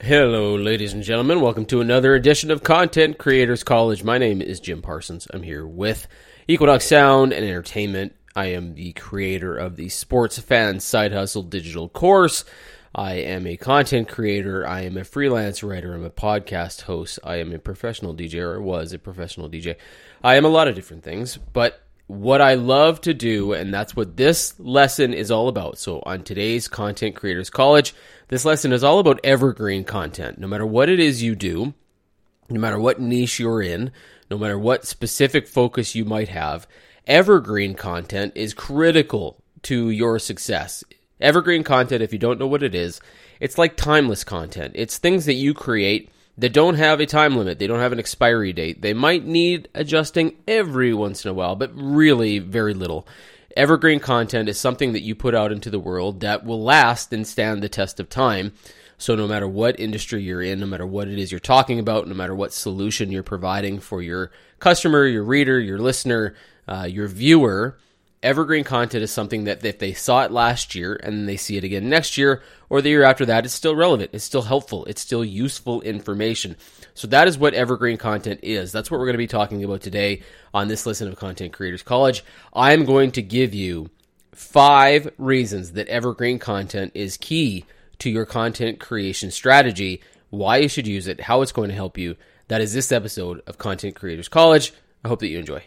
Hello, ladies and gentlemen. Welcome to another edition of Content Creators College. My name is Jim Parsons. I'm here with Equinox Sound and Entertainment. I am the creator of the Sports Fan Side Hustle digital course. I am a content creator. I am a freelance writer. I'm a podcast host. I am a professional DJ, or was a professional DJ. I am a lot of different things, but what I love to do, and that's what this lesson is all about. So, on today's Content Creators College, this lesson is all about evergreen content. No matter what it is you do, no matter what niche you're in, no matter what specific focus you might have, evergreen content is critical to your success. Evergreen content, if you don't know what it is, it's like timeless content. It's things that you create that don't have a time limit. They don't have an expiry date. They might need adjusting every once in a while, but really very little. Evergreen content is something that you put out into the world that will last and stand the test of time. So, no matter what industry you're in, no matter what it is you're talking about, no matter what solution you're providing for your customer, your reader, your listener, uh, your viewer, evergreen content is something that if they saw it last year and they see it again next year or the year after that, it's still relevant. It's still helpful. It's still useful information. So that is what evergreen content is. That's what we're going to be talking about today on this lesson of Content Creators College. I'm going to give you five reasons that evergreen content is key to your content creation strategy, why you should use it, how it's going to help you. That is this episode of Content Creators College. I hope that you enjoy.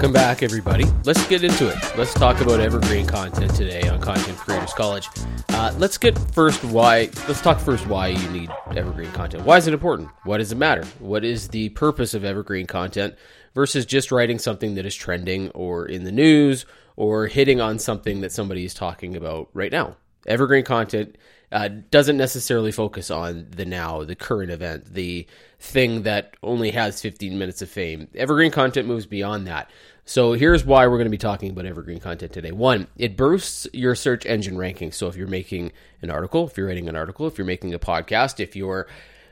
Welcome back, everybody. Let's get into it. Let's talk about evergreen content today on Content Creators College. Uh, let's get first why. Let's talk first why you need evergreen content. Why is it important? Why does it matter? What is the purpose of evergreen content versus just writing something that is trending or in the news or hitting on something that somebody is talking about right now? Evergreen content uh, doesn't necessarily focus on the now, the current event, the thing that only has 15 minutes of fame. Evergreen content moves beyond that. So here's why we're going to be talking about evergreen content today. One, it boosts your search engine ranking. So if you're making an article, if you're writing an article, if you're making a podcast, if you're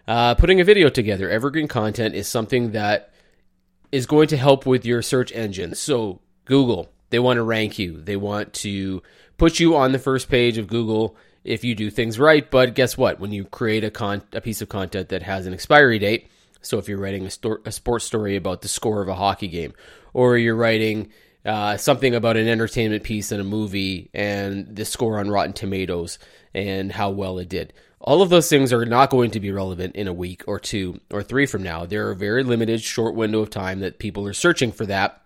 uh, putting a video together, evergreen content is something that is going to help with your search engine. So Google, they want to rank you. They want to put you on the first page of Google if you do things right. But guess what? When you create a con- a piece of content that has an expiry date, so if you're writing a, sto- a sports story about the score of a hockey game, or you're writing uh, something about an entertainment piece in a movie and the score on Rotten Tomatoes and how well it did. All of those things are not going to be relevant in a week or two or three from now. There are very limited short window of time that people are searching for that.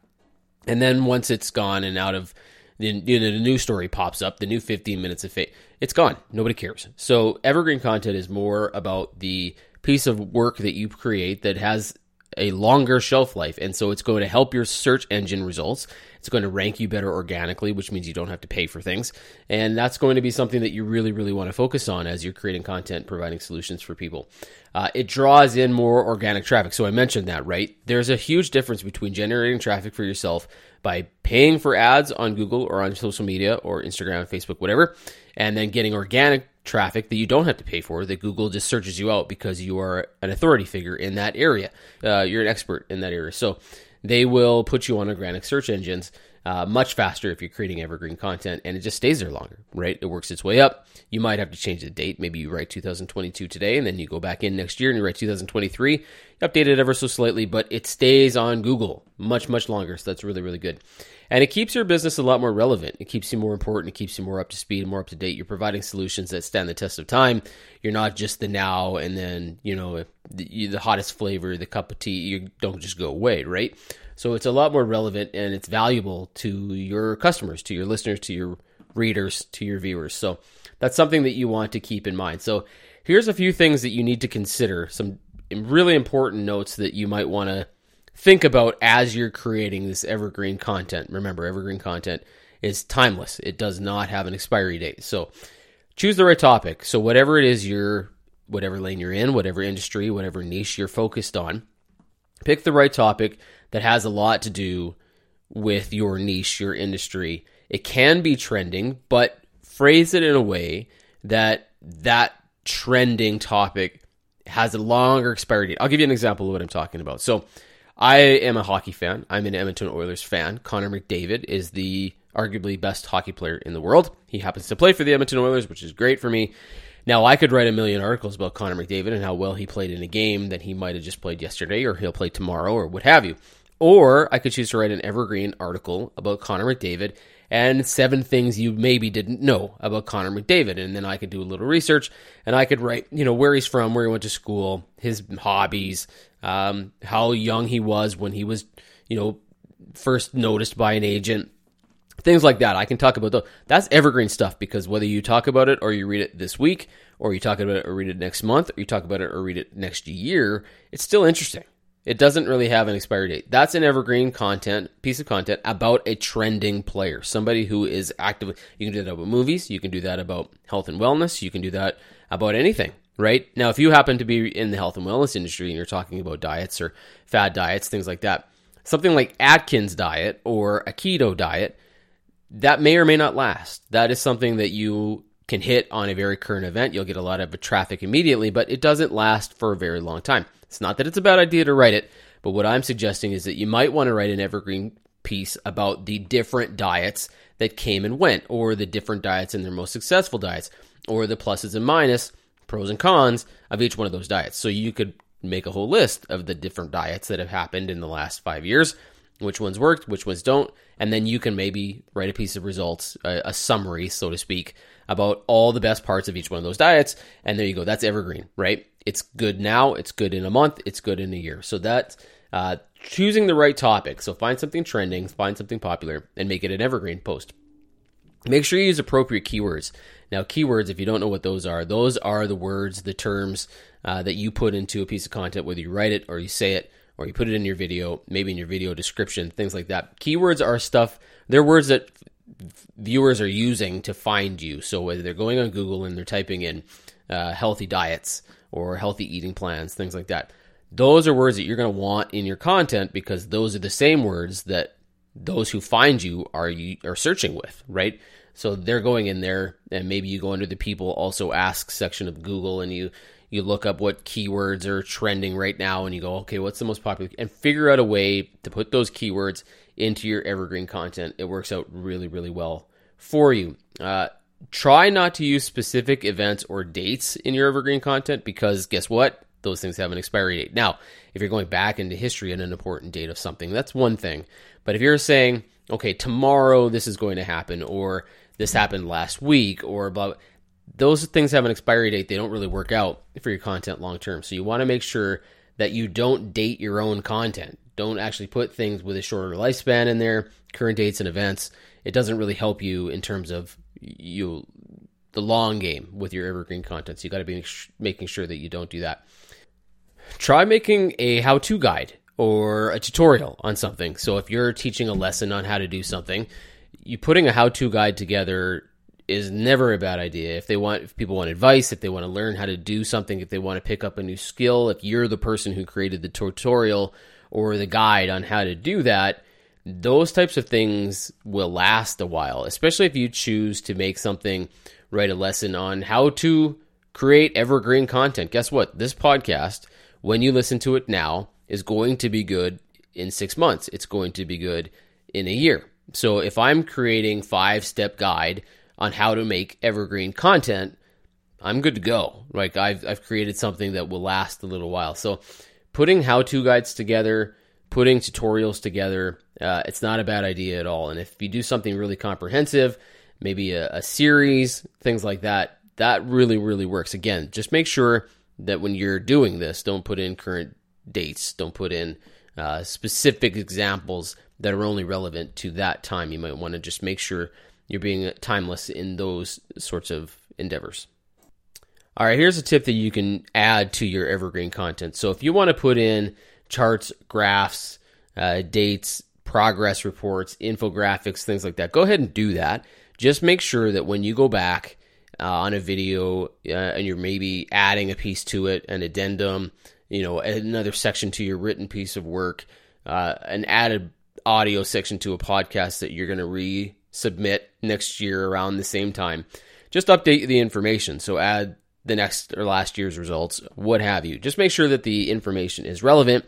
And then once it's gone and out of the, you know, the new story pops up, the new 15 minutes of fame, it's gone. Nobody cares. So evergreen content is more about the piece of work that you create that has a longer shelf life. And so it's going to help your search engine results. It's going to rank you better organically, which means you don't have to pay for things. And that's going to be something that you really, really want to focus on as you're creating content, providing solutions for people. Uh, it draws in more organic traffic. So I mentioned that, right? There's a huge difference between generating traffic for yourself by paying for ads on Google or on social media or Instagram, Facebook, whatever, and then getting organic traffic that you don't have to pay for that Google just searches you out because you are an authority figure in that area. Uh, you're an expert in that area. So they will put you on organic search engines uh, much faster if you're creating evergreen content and it just stays there longer, right? It works its way up. You might have to change the date. Maybe you write 2022 today and then you go back in next year and you write 2023. You update it ever so slightly, but it stays on Google much, much longer. So that's really, really good. And it keeps your business a lot more relevant. It keeps you more important. It keeps you more up to speed, and more up to date. You're providing solutions that stand the test of time. You're not just the now and then, you know, the, the hottest flavor, the cup of tea. You don't just go away, right? So it's a lot more relevant and it's valuable to your customers, to your listeners, to your readers, to your viewers. So that's something that you want to keep in mind. So here's a few things that you need to consider, some really important notes that you might want to think about as you're creating this evergreen content. Remember, evergreen content is timeless. It does not have an expiry date. So choose the right topic. So whatever it is you're whatever lane you're in, whatever industry, whatever niche you're focused on, pick the right topic that has a lot to do with your niche, your industry. It can be trending, but phrase it in a way that that trending topic has a longer expiry date. I'll give you an example of what I'm talking about. So, I am a hockey fan. I'm an Edmonton Oilers fan. Connor McDavid is the arguably best hockey player in the world. He happens to play for the Edmonton Oilers, which is great for me. Now, I could write a million articles about Connor McDavid and how well he played in a game that he might have just played yesterday or he'll play tomorrow or what have you. Or I could choose to write an evergreen article about Connor McDavid and seven things you maybe didn't know about Connor McDavid. And then I could do a little research and I could write, you know, where he's from, where he went to school, his hobbies, um, how young he was when he was, you know, first noticed by an agent, things like that. I can talk about those. That's evergreen stuff because whether you talk about it or you read it this week, or you talk about it or read it next month, or you talk about it or read it next year, it's still interesting. It doesn't really have an expiry date. That's an evergreen content piece of content about a trending player, somebody who is actively. You can do that about movies. You can do that about health and wellness. You can do that about anything, right? Now, if you happen to be in the health and wellness industry and you're talking about diets or fad diets, things like that, something like Atkins diet or a keto diet, that may or may not last. That is something that you can hit on a very current event. You'll get a lot of traffic immediately, but it doesn't last for a very long time. It's not that it's a bad idea to write it, but what I'm suggesting is that you might want to write an evergreen piece about the different diets that came and went, or the different diets and their most successful diets, or the pluses and minus, pros and cons of each one of those diets. So you could make a whole list of the different diets that have happened in the last five years, which ones worked, which ones don't, and then you can maybe write a piece of results, a, a summary, so to speak, about all the best parts of each one of those diets. And there you go. That's evergreen, right? It's good now. It's good in a month. It's good in a year. So that's uh, choosing the right topic. So find something trending, find something popular, and make it an evergreen post. Make sure you use appropriate keywords. Now, keywords, if you don't know what those are, those are the words, the terms uh, that you put into a piece of content, whether you write it or you say it or you put it in your video, maybe in your video description, things like that. Keywords are stuff, they're words that viewers are using to find you. So whether they're going on Google and they're typing in uh, healthy diets or healthy eating plans, things like that, those are words that you're going to want in your content because those are the same words that those who find you are you are searching with, right? So they're going in there, and maybe you go under the people also ask section of Google, and you you look up what keywords are trending right now, and you go, okay, what's the most popular, and figure out a way to put those keywords into your evergreen content. It works out really, really well for you. Uh, try not to use specific events or dates in your evergreen content because guess what? Those things have an expiry date. Now, if you're going back into history and an important date of something, that's one thing. But if you're saying, okay, tomorrow this is going to happen, or this happened last week, or blah, those things have an expiry date. They don't really work out for your content long term. So you want to make sure that you don't date your own content don't actually put things with a shorter lifespan in there, current dates and events. It doesn't really help you in terms of you the long game with your evergreen content. So you got to be making sure that you don't do that. Try making a how-to guide or a tutorial on something. So if you're teaching a lesson on how to do something, you putting a how-to guide together is never a bad idea. If they want, if people want advice, if they want to learn how to do something, if they want to pick up a new skill, if you're the person who created the tutorial or the guide on how to do that, those types of things will last a while, especially if you choose to make something, write a lesson on how to create evergreen content. Guess what? This podcast, when you listen to it now, is going to be good in six months. It's going to be good in a year. So if I'm creating five step guide on how to make evergreen content, I'm good to go. Like I've I've created something that will last a little while. So putting how to guides together, putting tutorials together, uh, it's not a bad idea at all. And if you do something really comprehensive, maybe a, a series, things like that, that really, really works. Again, just make sure that when you're doing this, don't put in current dates, don't put in uh, specific examples that are only relevant to that time. You might want to just make sure you're being timeless in those sorts of endeavors. All right, here's a tip that you can add to your evergreen content. So if you want to put in charts, graphs, uh, dates, progress reports, infographics, things like that, go ahead and do that. Just make sure that when you go back uh, on a video uh, and you're maybe adding a piece to it, an addendum, you know, another section to your written piece of work, uh, an added audio section to a podcast that you're going to resubmit next year around the same time, just update the information. So add the next or last year's results, what have you. Just make sure that the information is relevant.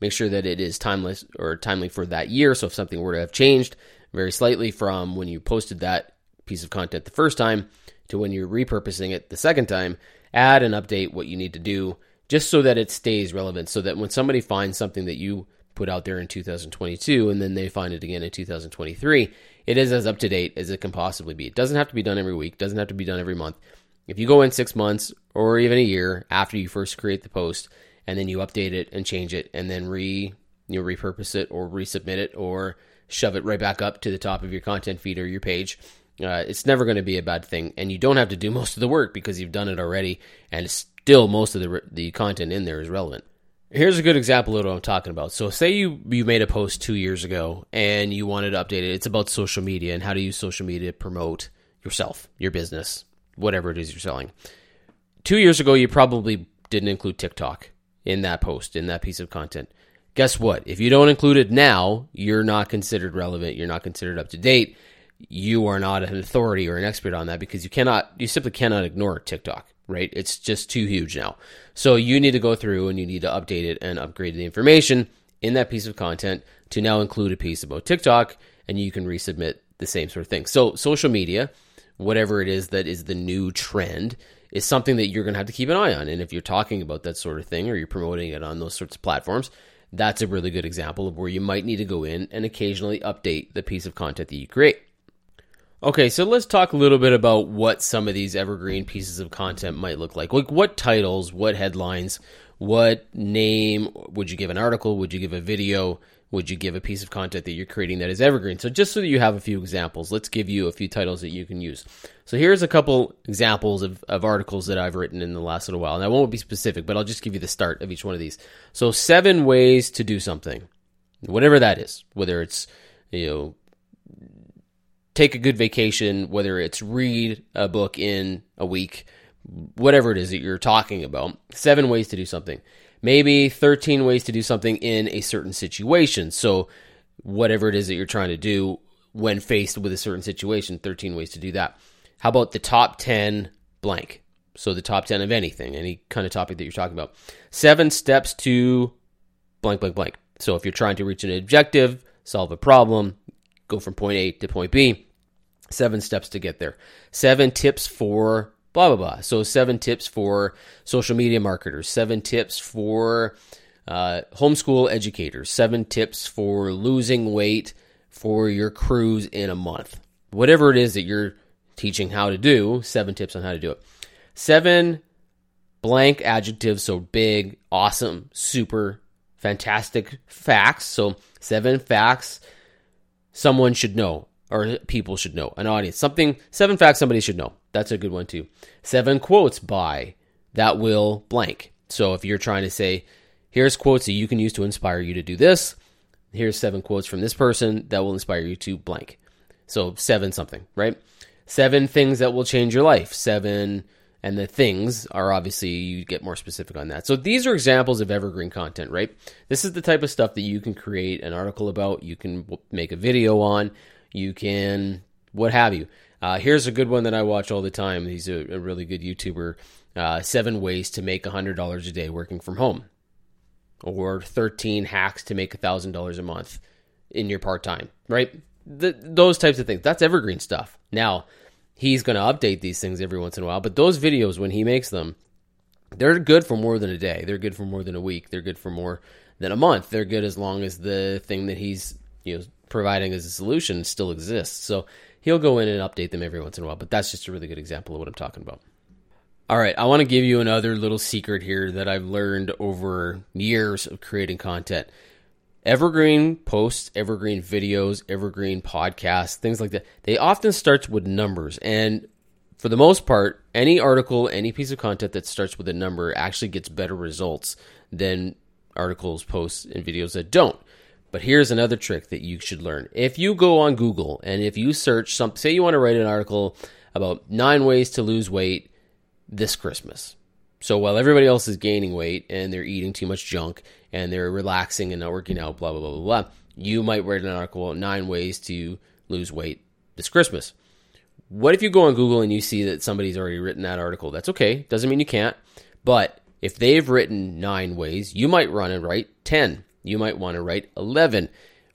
Make sure that it is timeless or timely for that year. So if something were to have changed very slightly from when you posted that piece of content the first time to when you're repurposing it the second time, add and update what you need to do just so that it stays relevant. So that when somebody finds something that you put out there in 2022 and then they find it again in 2023, it is as up to date as it can possibly be. It doesn't have to be done every week, doesn't have to be done every month. If you go in six months or even a year after you first create the post and then you update it and change it and then re you know, repurpose it or resubmit it or shove it right back up to the top of your content feed or your page, uh, it's never going to be a bad thing. And you don't have to do most of the work because you've done it already and still most of the, the content in there is relevant. Here's a good example of what I'm talking about. So, say you you made a post two years ago and you wanted to update it. It's about social media and how to use social media to promote yourself, your business, whatever it is you're selling. Two years ago, you probably didn't include TikTok in that post, in that piece of content. Guess what? If you don't include it now, you're not considered relevant. You're not considered up to date. You are not an authority or an expert on that because you cannot, you simply cannot ignore TikTok, right? It's just too huge now. So you need to go through and you need to update it and upgrade the information in that piece of content to now include a piece about TikTok and you can resubmit the same sort of thing. So social media, whatever it is that is the new trend, is something that you're going to have to keep an eye on. And if you're talking about that sort of thing or you're promoting it on those sorts of platforms, that's a really good example of where you might need to go in and occasionally update the piece of content that you create. Okay, so let's talk a little bit about what some of these evergreen pieces of content might look like. Like what titles, what headlines, what name would you give an article? Would you give a video? Would you give a piece of content that you're creating that is evergreen? So just so that you have a few examples, let's give you a few titles that you can use. So here's a couple examples of, of articles that I've written in the last little while. And I won't be specific, but I'll just give you the start of each one of these. So seven ways to do something, whatever that is, whether it's, you know, take a good vacation, whether it's read a book in a week, whatever it is that you're talking about. Seven ways to do something. Maybe 13 ways to do something in a certain situation. So, whatever it is that you're trying to do when faced with a certain situation, 13 ways to do that. How about the top 10 blank? So, the top 10 of anything, any kind of topic that you're talking about. Seven steps to blank, blank, blank. So, if you're trying to reach an objective, solve a problem, go from point A to point B, seven steps to get there. Seven tips for blah, blah, blah. So, seven tips for social media marketers, seven tips for uh, homeschool educators, seven tips for losing weight for your cruise in a month. Whatever it is that you're teaching how to do, seven tips on how to do it. Seven blank adjectives, so big, awesome, super, fantastic facts. So, seven facts someone should know or people should know, an audience. Something, seven facts somebody should know. That's a good one too. Seven quotes by that will blank. So if you're trying to say, here's quotes that you can use to inspire you to do this, here's seven quotes from this person that will inspire you to blank. So seven something, right? Seven things that will change your life. Seven, and the things are obviously you get more specific on that. So these are examples of evergreen content, right? This is the type of stuff that you can create an article about, you can make a video on, you can what have you. Uh, here's a good one that I watch all the time. He's a, a really good YouTuber. Uh, seven ways to make $100 a day working from home, or 13 hacks to make $1,000 a month in your part time, right? The, those types of things. That's evergreen stuff. Now, he's going to update these things every once in a while, but those videos, when he makes them, they're good for more than a day. They're good for more than a week. They're good for more than a month. They're good as long as the thing that he's you know providing as a solution still exists. So he'll go in and update them every once in a while. But that's just a really good example of what I'm talking about. All right, I want to give you another little secret here that I've learned over years of creating content. Evergreen posts, evergreen videos, evergreen podcasts, things like that, they often start with numbers. And for the most part, any article, any piece of content that starts with a number actually gets better results than articles, posts, and videos that don't. But here's another trick that you should learn. If you go on Google and if you search some, say you want to write an article about nine ways to lose weight this Christmas. So while everybody else is gaining weight and they're eating too much junk and they're relaxing and not working out, blah, blah, blah, blah, blah, you might write an article nine ways to lose weight this Christmas. what if you go on Google and you see that somebody's already written that article? That's okay. Doesn't mean you can't. But if they've written nine ways, you might run and write 10. You might want to write 11.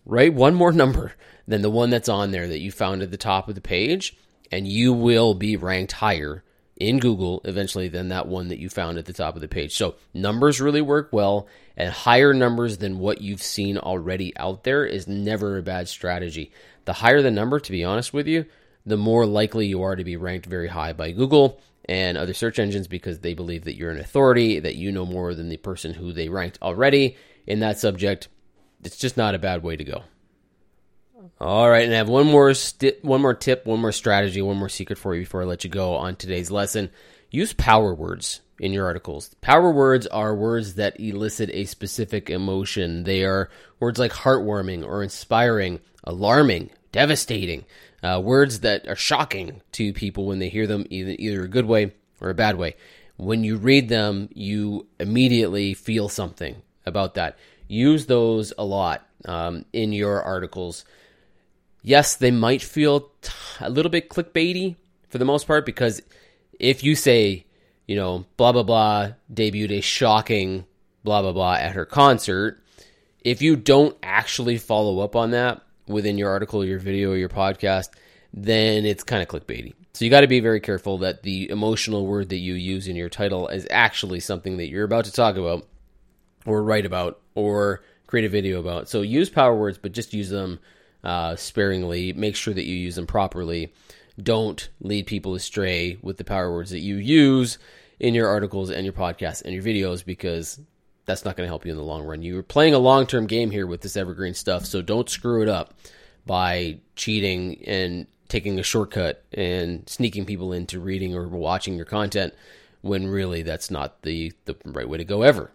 Write one more number than the one that's on there that you found at the top of the page, and you will be ranked higher in Google eventually than that one that you found at the top of the page. So numbers really work well, and higher numbers than what you've seen already out there is never a bad strategy. The higher the number, to be honest with you, the more likely you are to be ranked very high by Google and other search engines because they believe that you're an authority, that you know more than the person who they ranked already in that subject. It's just not a bad way to go. All right, and I have one more one more tip, one more strategy, one more secret for you before I let you go on today's lesson. Use power words in your articles. Power words are words that elicit a specific emotion. They are words like heartwarming or inspiring, alarming, devastating. Uh, words that are shocking to people when they hear them, either, either a good way or a bad way. When you read them, you immediately feel something about that. Use those a lot um, in your articles yes, they might feel t- a little bit clickbaity for the most part because if you say, you know, blah blah blah debuted a shocking blah blah blah at her concert, if you don't actually follow up on that within your article, your video, or your podcast, then it's kind of clickbaity. So you got to be very careful that the emotional word that you use in your title is actually something that you're about to talk about or write about or create a video about. So use power words, but just use them uh, sparingly. Make sure that you use them properly. Don't lead people astray with the power words that you use in your articles and your podcasts and your videos because that's not going to help you in the long run. You're playing a long term game here with this evergreen stuff, so don't screw it up by cheating and taking a shortcut and sneaking people into reading or watching your content when really that's not the, the right way to go ever.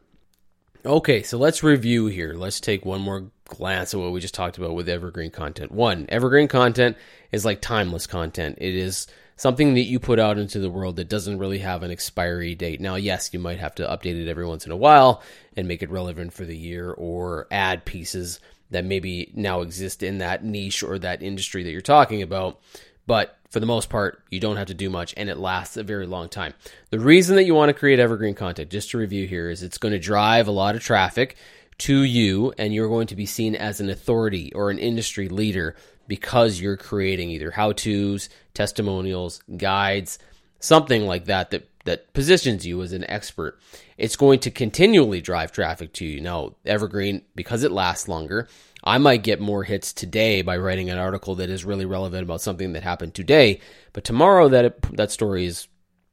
Okay, so let's review here. Let's take one more glance at what we just talked about with evergreen content. One, evergreen content is like timeless content. It is something that you put out into the world that doesn't really have an expiry date. Now, yes, you might have to update it every once in a while and make it relevant for the year or add pieces that maybe now exist in that niche or that industry that you're talking about. But for the most part, you don't have to do much and it lasts a very long time. The reason that you want to create evergreen content, just to review here, is it's going to drive a lot of traffic to you and you're going to be seen as an authority or an industry leader because you're creating either how to's, testimonials, guides, something like that that that positions you as an expert. It's going to continually drive traffic to you. Now, Evergreen, because it lasts longer, I might get more hits today by writing an article that is really relevant about something that happened today, but tomorrow that that story is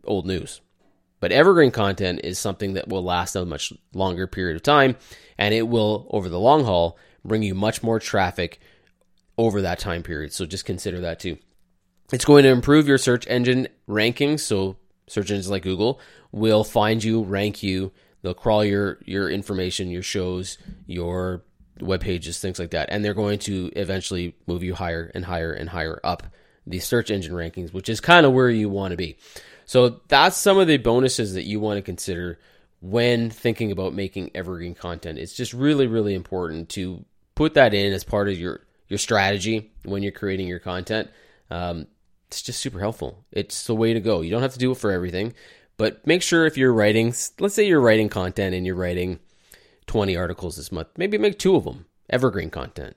old news. But evergreen content is something that will last a much longer period of time, and it will, over the long haul, bring you much more traffic over that time period. So just consider that too. It's going to improve your search engine rankings. So search engines like Google will find you, rank you. They'll crawl your your information, your shows, your web pages, things like that. And they're going to eventually move you higher and higher and higher up the search engine rankings, which is kind of where you want to be. So that's some of the bonuses that you want to consider when thinking about making evergreen content. It's just really, really important to put that in as part of your your strategy when you're creating your content. Um, it's just super helpful. It's the way to go. You don't have to do it for everything, but make sure if you're writing, let's say you're writing content and you're writing 20 articles this month. Maybe make two of them evergreen content.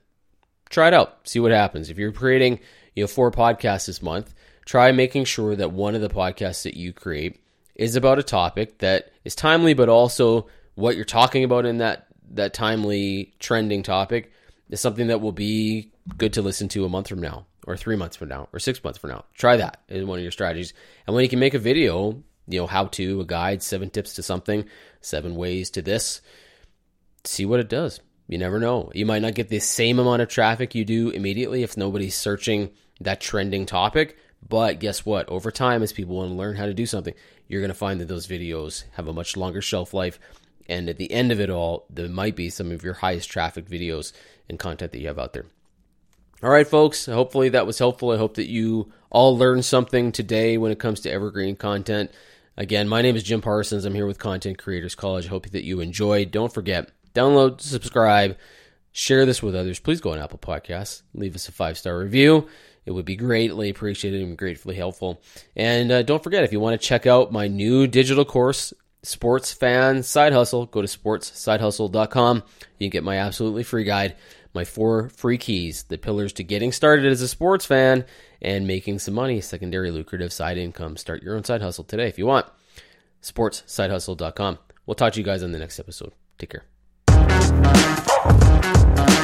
Try it out. See what happens. If you're creating, you know, four podcasts this month, try making sure that one of the podcasts that you create is about a topic that is timely, but also what you're talking about in that that timely trending topic is something that will be good to listen to a month from now, or three months from now, or six months from now. Try that is one of your strategies. And when you can make a video, you know, how to, a guide, seven tips to something, seven ways to this, see what it does. You never know. You might not get the same amount of traffic you do immediately if nobody's searching that trending topic. But guess what? Over time, as people want to learn how to do something, you're going to find that those videos have a much longer shelf life. And at the end of it all, there might be some of your highest traffic videos and content that you have out there. All right, folks. Hopefully that was helpful. I hope that you all learned something today when it comes to evergreen content. Again, my name is Jim Parsons. I'm here with Content Creators College. Hope that you enjoyed. Don't forget, download, subscribe, share this with others. Please go on Apple Podcasts, leave us a five star review. it would be greatly appreciated and gratefully helpful. And uh, don't forget, if you want to check out my new digital course, Sports Fan Side Hustle, go to sportssidehustle.com. You can get my absolutely free guide, my four free keys, the pillars to getting started as a sports fan and making some money, secondary lucrative side income. Start your own side hustle today if you want. Sportssidehustle.com. We'll talk to you guys on the next episode. Take care. Uh -huh.